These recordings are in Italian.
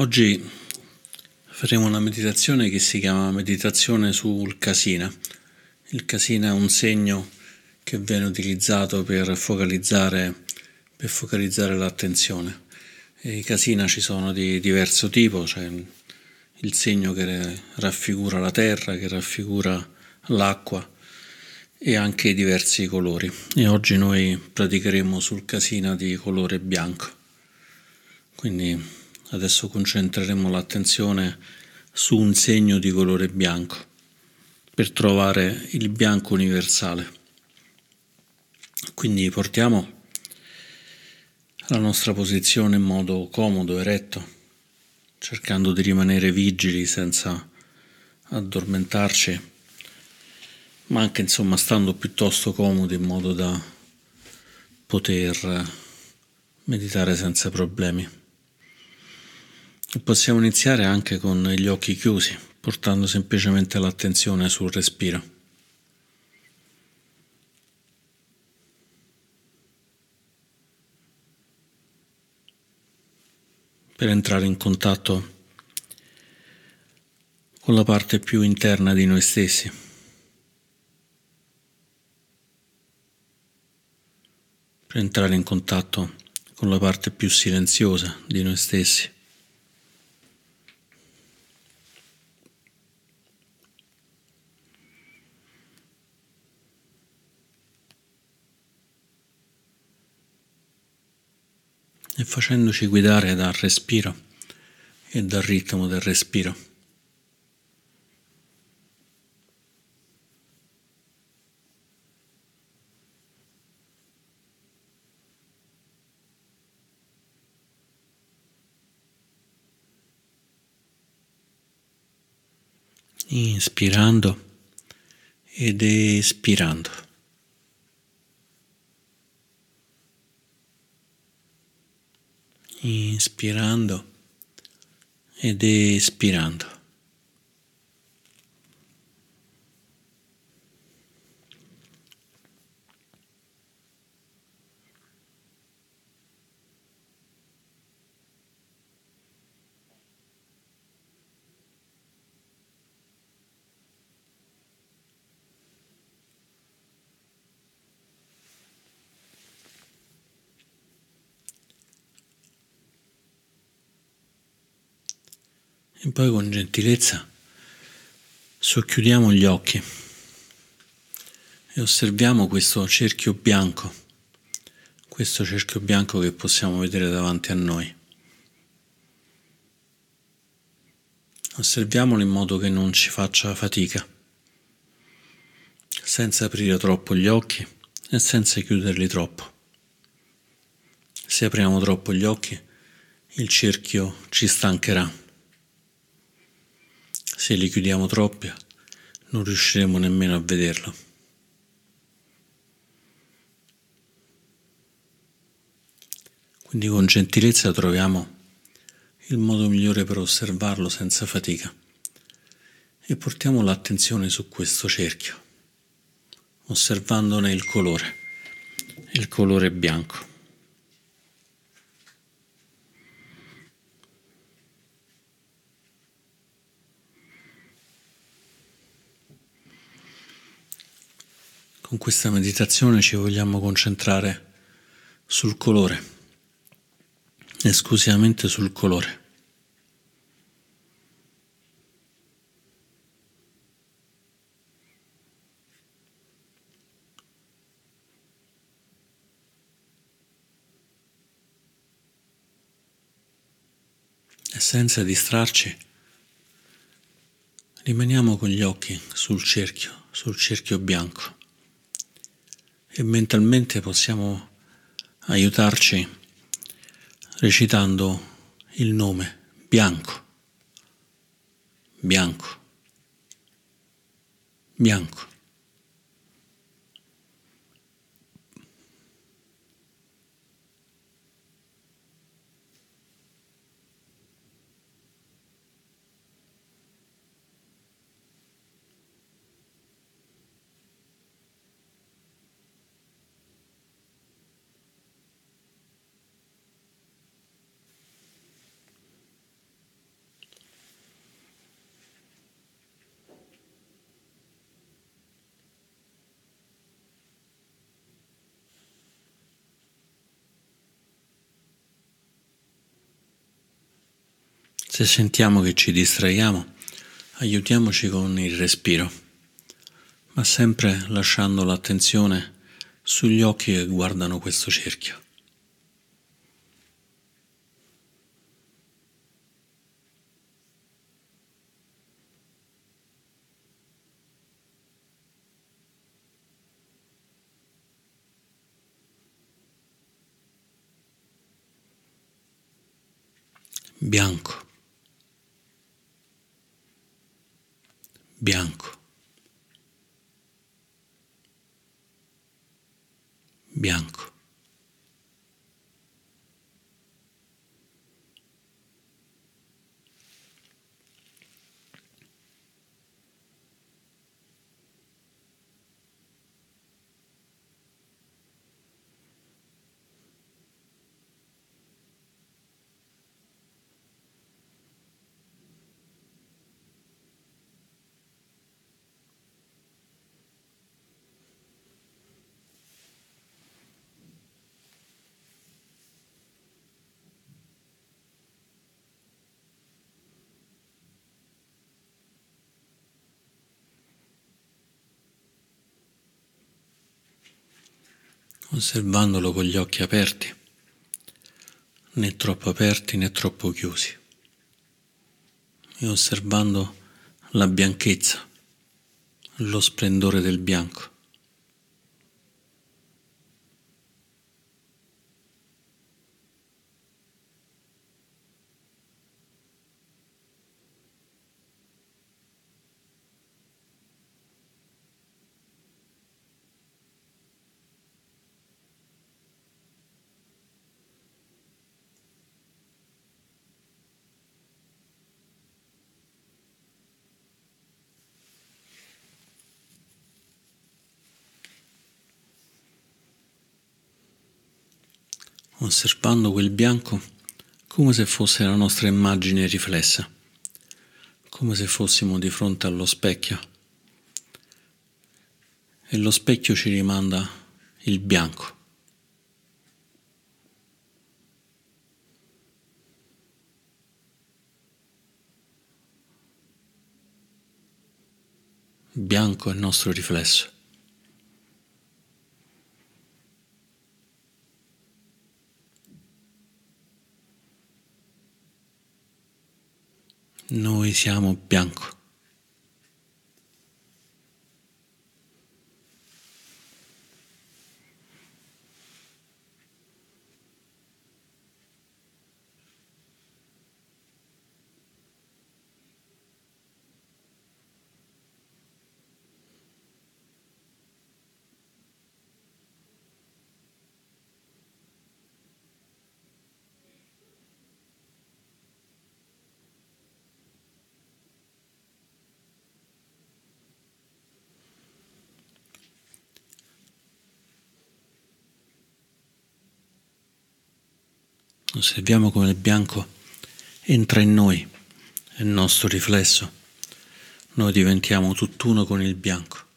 Oggi faremo una meditazione che si chiama meditazione sul casina. Il casina è un segno che viene utilizzato per focalizzare, per focalizzare l'attenzione. E I casina ci sono di diverso tipo, cioè il segno che raffigura la terra, che raffigura l'acqua e anche diversi colori. E oggi noi praticheremo sul casina di colore bianco. Quindi Adesso concentreremo l'attenzione su un segno di colore bianco per trovare il bianco universale. Quindi portiamo la nostra posizione in modo comodo, eretto, cercando di rimanere vigili senza addormentarci, ma anche insomma stando piuttosto comodi in modo da poter meditare senza problemi. Possiamo iniziare anche con gli occhi chiusi, portando semplicemente l'attenzione sul respiro. Per entrare in contatto con la parte più interna di noi stessi. Per entrare in contatto con la parte più silenziosa di noi stessi. Facendoci guidare dal respiro e dal ritmo del respiro. Inspirando ed espirando. Inspirando ed espirando. E poi con gentilezza socchiudiamo gli occhi e osserviamo questo cerchio bianco, questo cerchio bianco che possiamo vedere davanti a noi. Osserviamolo in modo che non ci faccia fatica, senza aprire troppo gli occhi e senza chiuderli troppo. Se apriamo troppo gli occhi, il cerchio ci stancherà. Se li chiudiamo troppi, non riusciremo nemmeno a vederlo. Quindi con gentilezza troviamo il modo migliore per osservarlo senza fatica e portiamo l'attenzione su questo cerchio, osservandone il colore, il colore bianco. Con questa meditazione ci vogliamo concentrare sul colore, esclusivamente sul colore. E senza distrarci, rimaniamo con gli occhi sul cerchio, sul cerchio bianco e mentalmente possiamo aiutarci recitando il nome bianco, bianco, bianco. Se sentiamo che ci distraiamo, aiutiamoci con il respiro, ma sempre lasciando l'attenzione sugli occhi che guardano questo cerchio. bianco, bianco. Osservandolo con gli occhi aperti, né troppo aperti né troppo chiusi, e osservando la bianchezza, lo splendore del bianco. Osservando quel bianco come se fosse la nostra immagine riflessa, come se fossimo di fronte allo specchio e lo specchio ci rimanda il bianco. Bianco è il nostro riflesso. Noi siamo bianco. Osserviamo come il bianco entra in noi, è il nostro riflesso. Noi diventiamo tutt'uno con il bianco.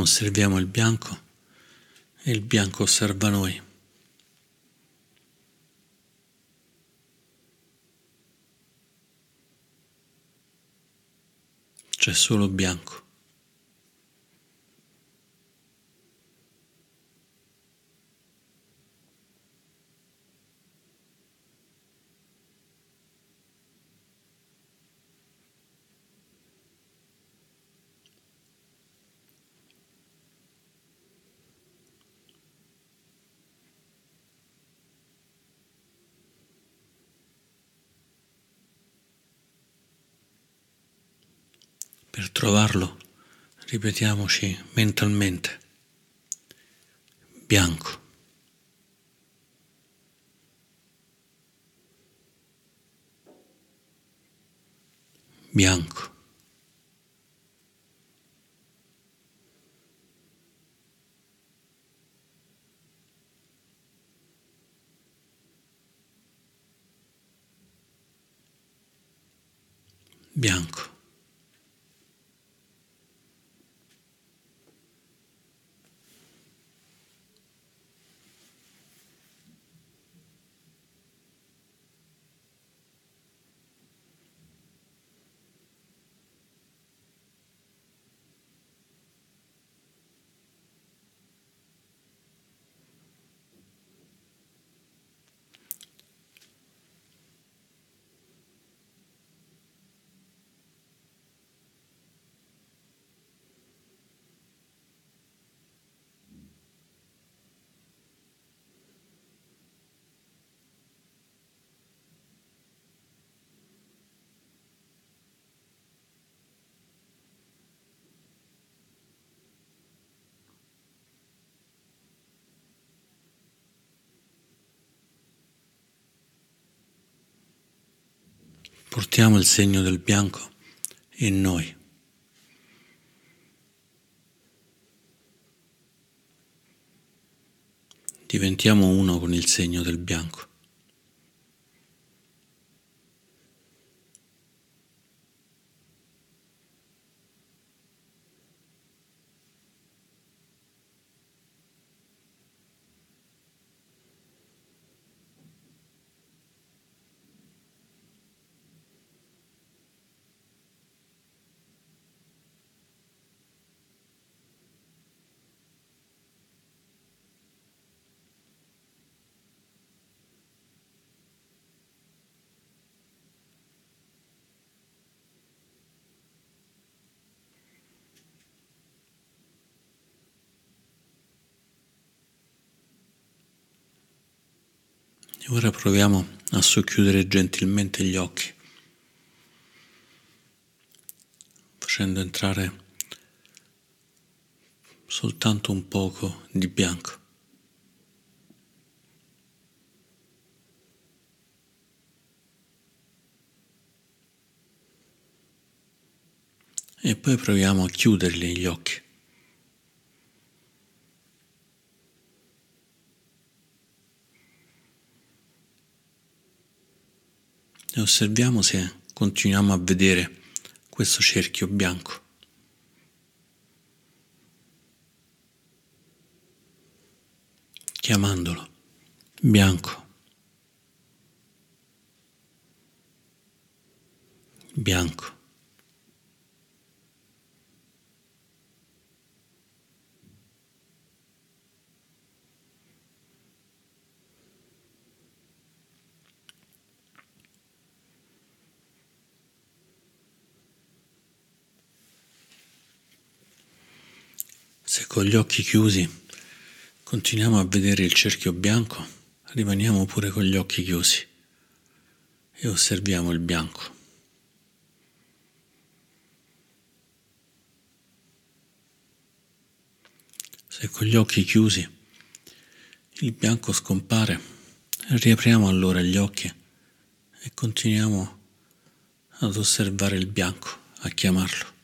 Osserviamo il bianco e il bianco osserva noi. C'è solo bianco. Per trovarlo, ripetiamoci mentalmente. bianco. bianco. bianco. Portiamo il segno del bianco in noi. Diventiamo uno con il segno del bianco. E ora proviamo a socchiudere gentilmente gli occhi, facendo entrare soltanto un poco di bianco. E poi proviamo a chiuderli gli occhi. e osserviamo se continuiamo a vedere questo cerchio bianco. Chiamandolo bianco, bianco. Se con gli occhi chiusi continuiamo a vedere il cerchio bianco, rimaniamo pure con gli occhi chiusi e osserviamo il bianco. Se con gli occhi chiusi il bianco scompare, riapriamo allora gli occhi e continuiamo ad osservare il bianco, a chiamarlo.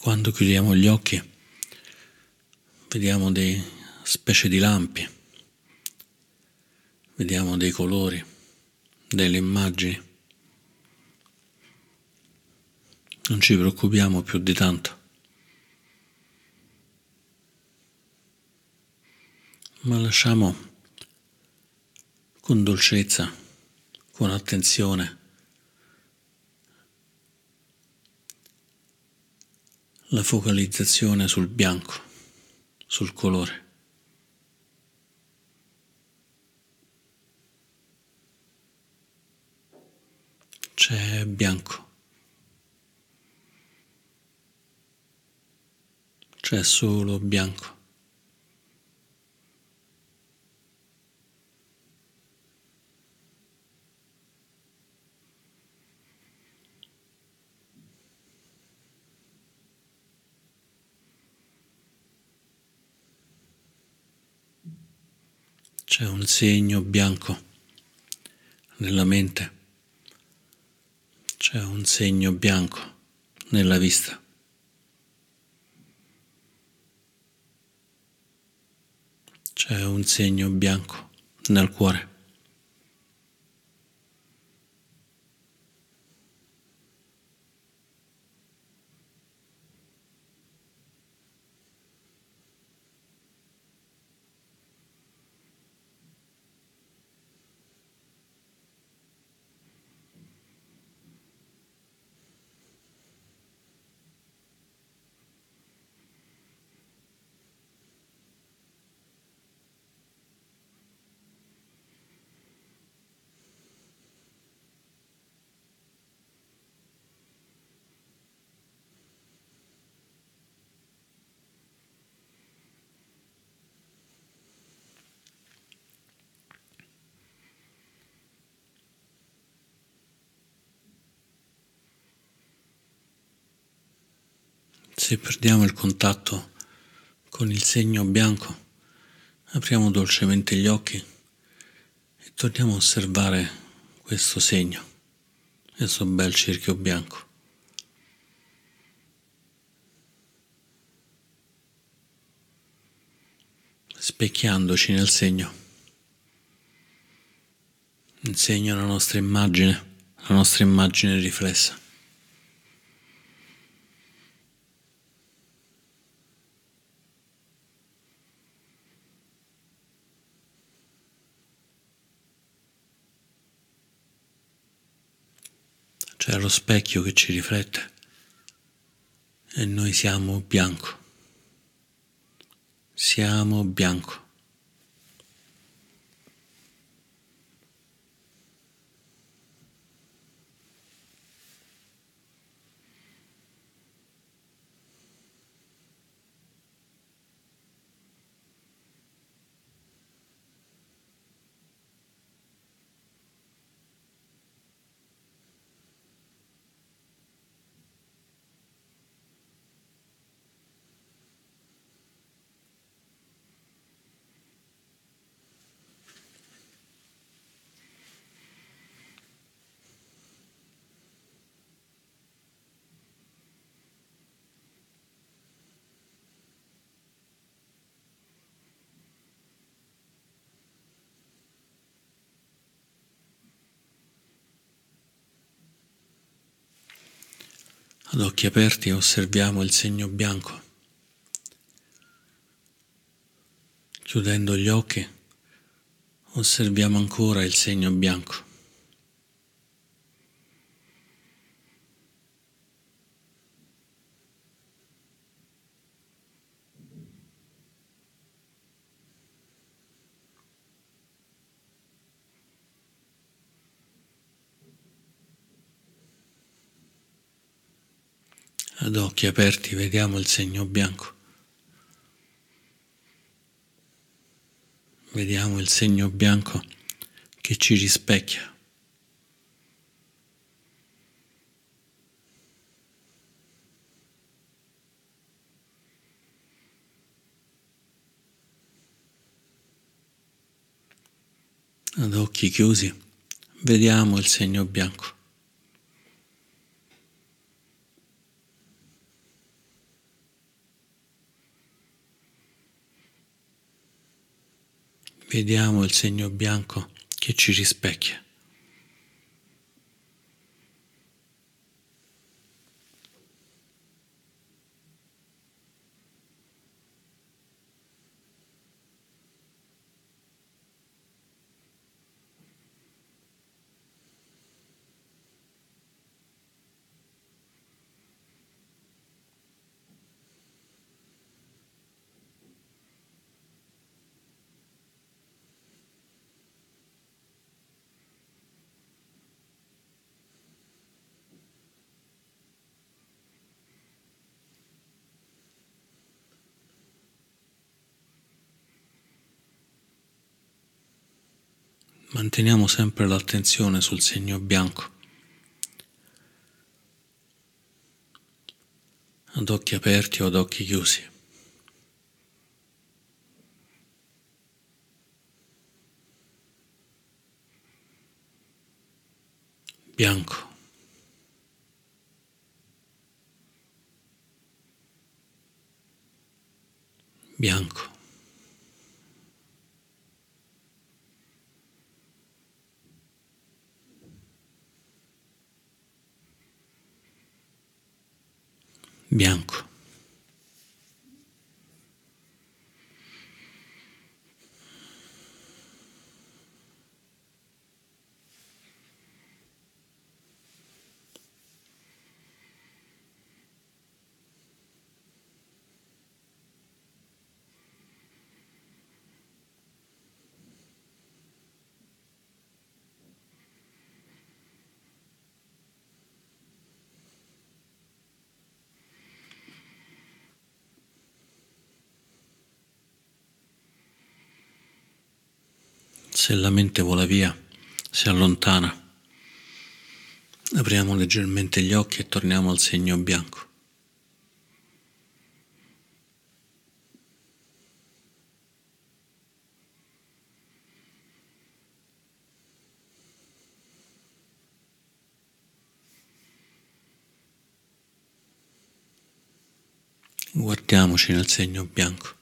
Quando chiudiamo gli occhi vediamo dei specie di lampi, vediamo dei colori, delle immagini. Non ci preoccupiamo più di tanto. Ma lasciamo con dolcezza, con attenzione, la focalizzazione sul bianco, sul colore. C'è bianco. C'è solo bianco. C'è un segno bianco nella mente, c'è un segno bianco nella vista. C'è un segno bianco nel cuore. Se perdiamo il contatto con il segno bianco, apriamo dolcemente gli occhi e torniamo a osservare questo segno, questo bel cerchio bianco. Specchiandoci nel segno, il segno è la nostra immagine, la nostra immagine riflessa. C'è lo specchio che ci riflette e noi siamo bianco. Siamo bianco. Ad occhi aperti osserviamo il segno bianco. Chiudendo gli occhi osserviamo ancora il segno bianco. Ad occhi aperti vediamo il segno bianco. Vediamo il segno bianco che ci rispecchia. Ad occhi chiusi vediamo il segno bianco. Vediamo il segno bianco che ci rispecchia. Manteniamo sempre l'attenzione sul segno bianco. Ad occhi aperti o ad occhi chiusi. Bianco. Bianco. Bianco. Se la mente vola via, si allontana, apriamo leggermente gli occhi e torniamo al segno bianco. Guardiamoci nel segno bianco.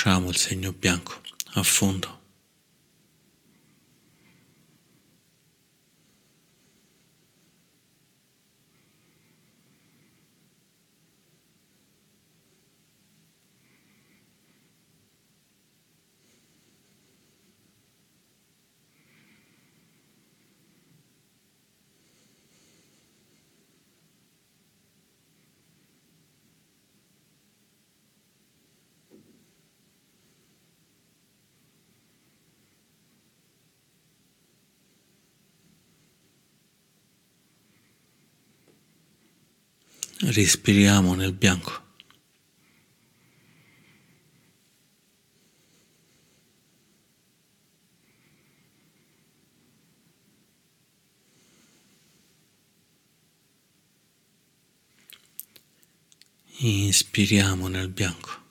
Conosciamo il segno bianco a fondo. Respiriamo nel bianco. Inspiriamo nel bianco.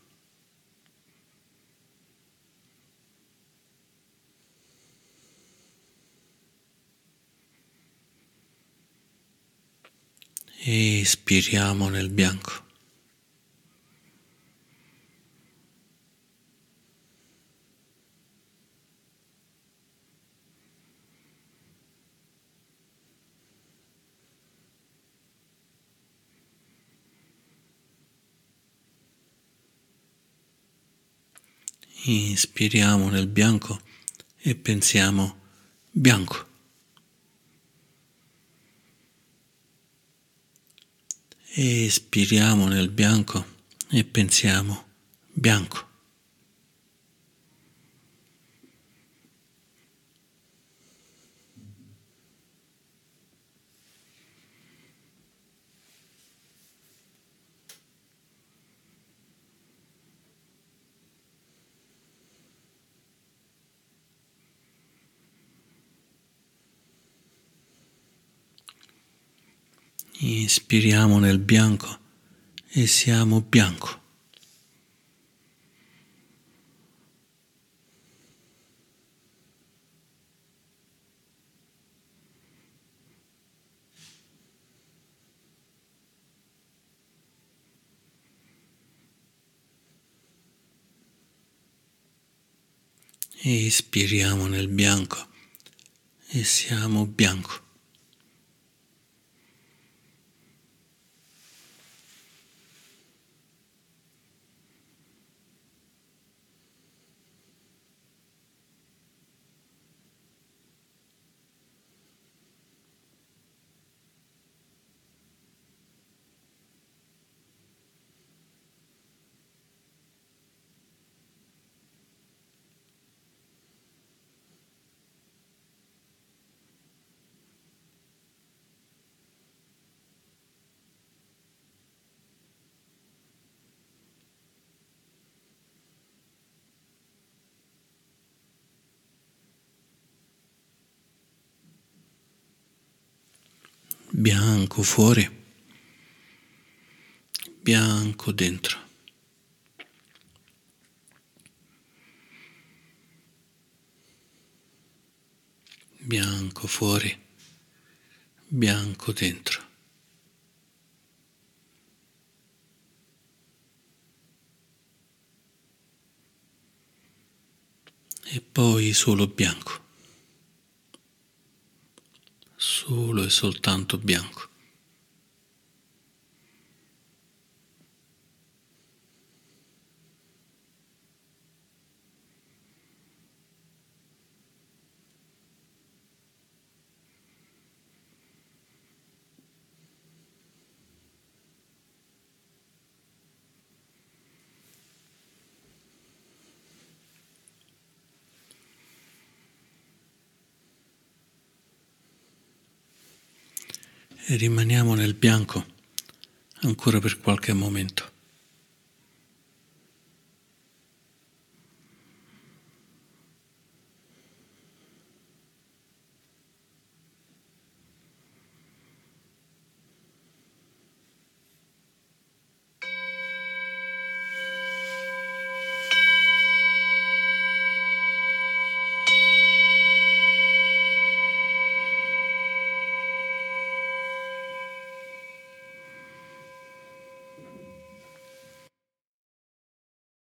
Espiriamo nel bianco. Inspiriamo nel bianco e pensiamo bianco. Espiriamo nel bianco e pensiamo bianco. Inspiriamo nel bianco e siamo bianco. Ispiriamo nel bianco e siamo bianco. Bianco fuori, bianco dentro. Bianco fuori, bianco dentro. E poi solo bianco. Solo e soltanto bianco. E rimaniamo nel bianco ancora per qualche momento.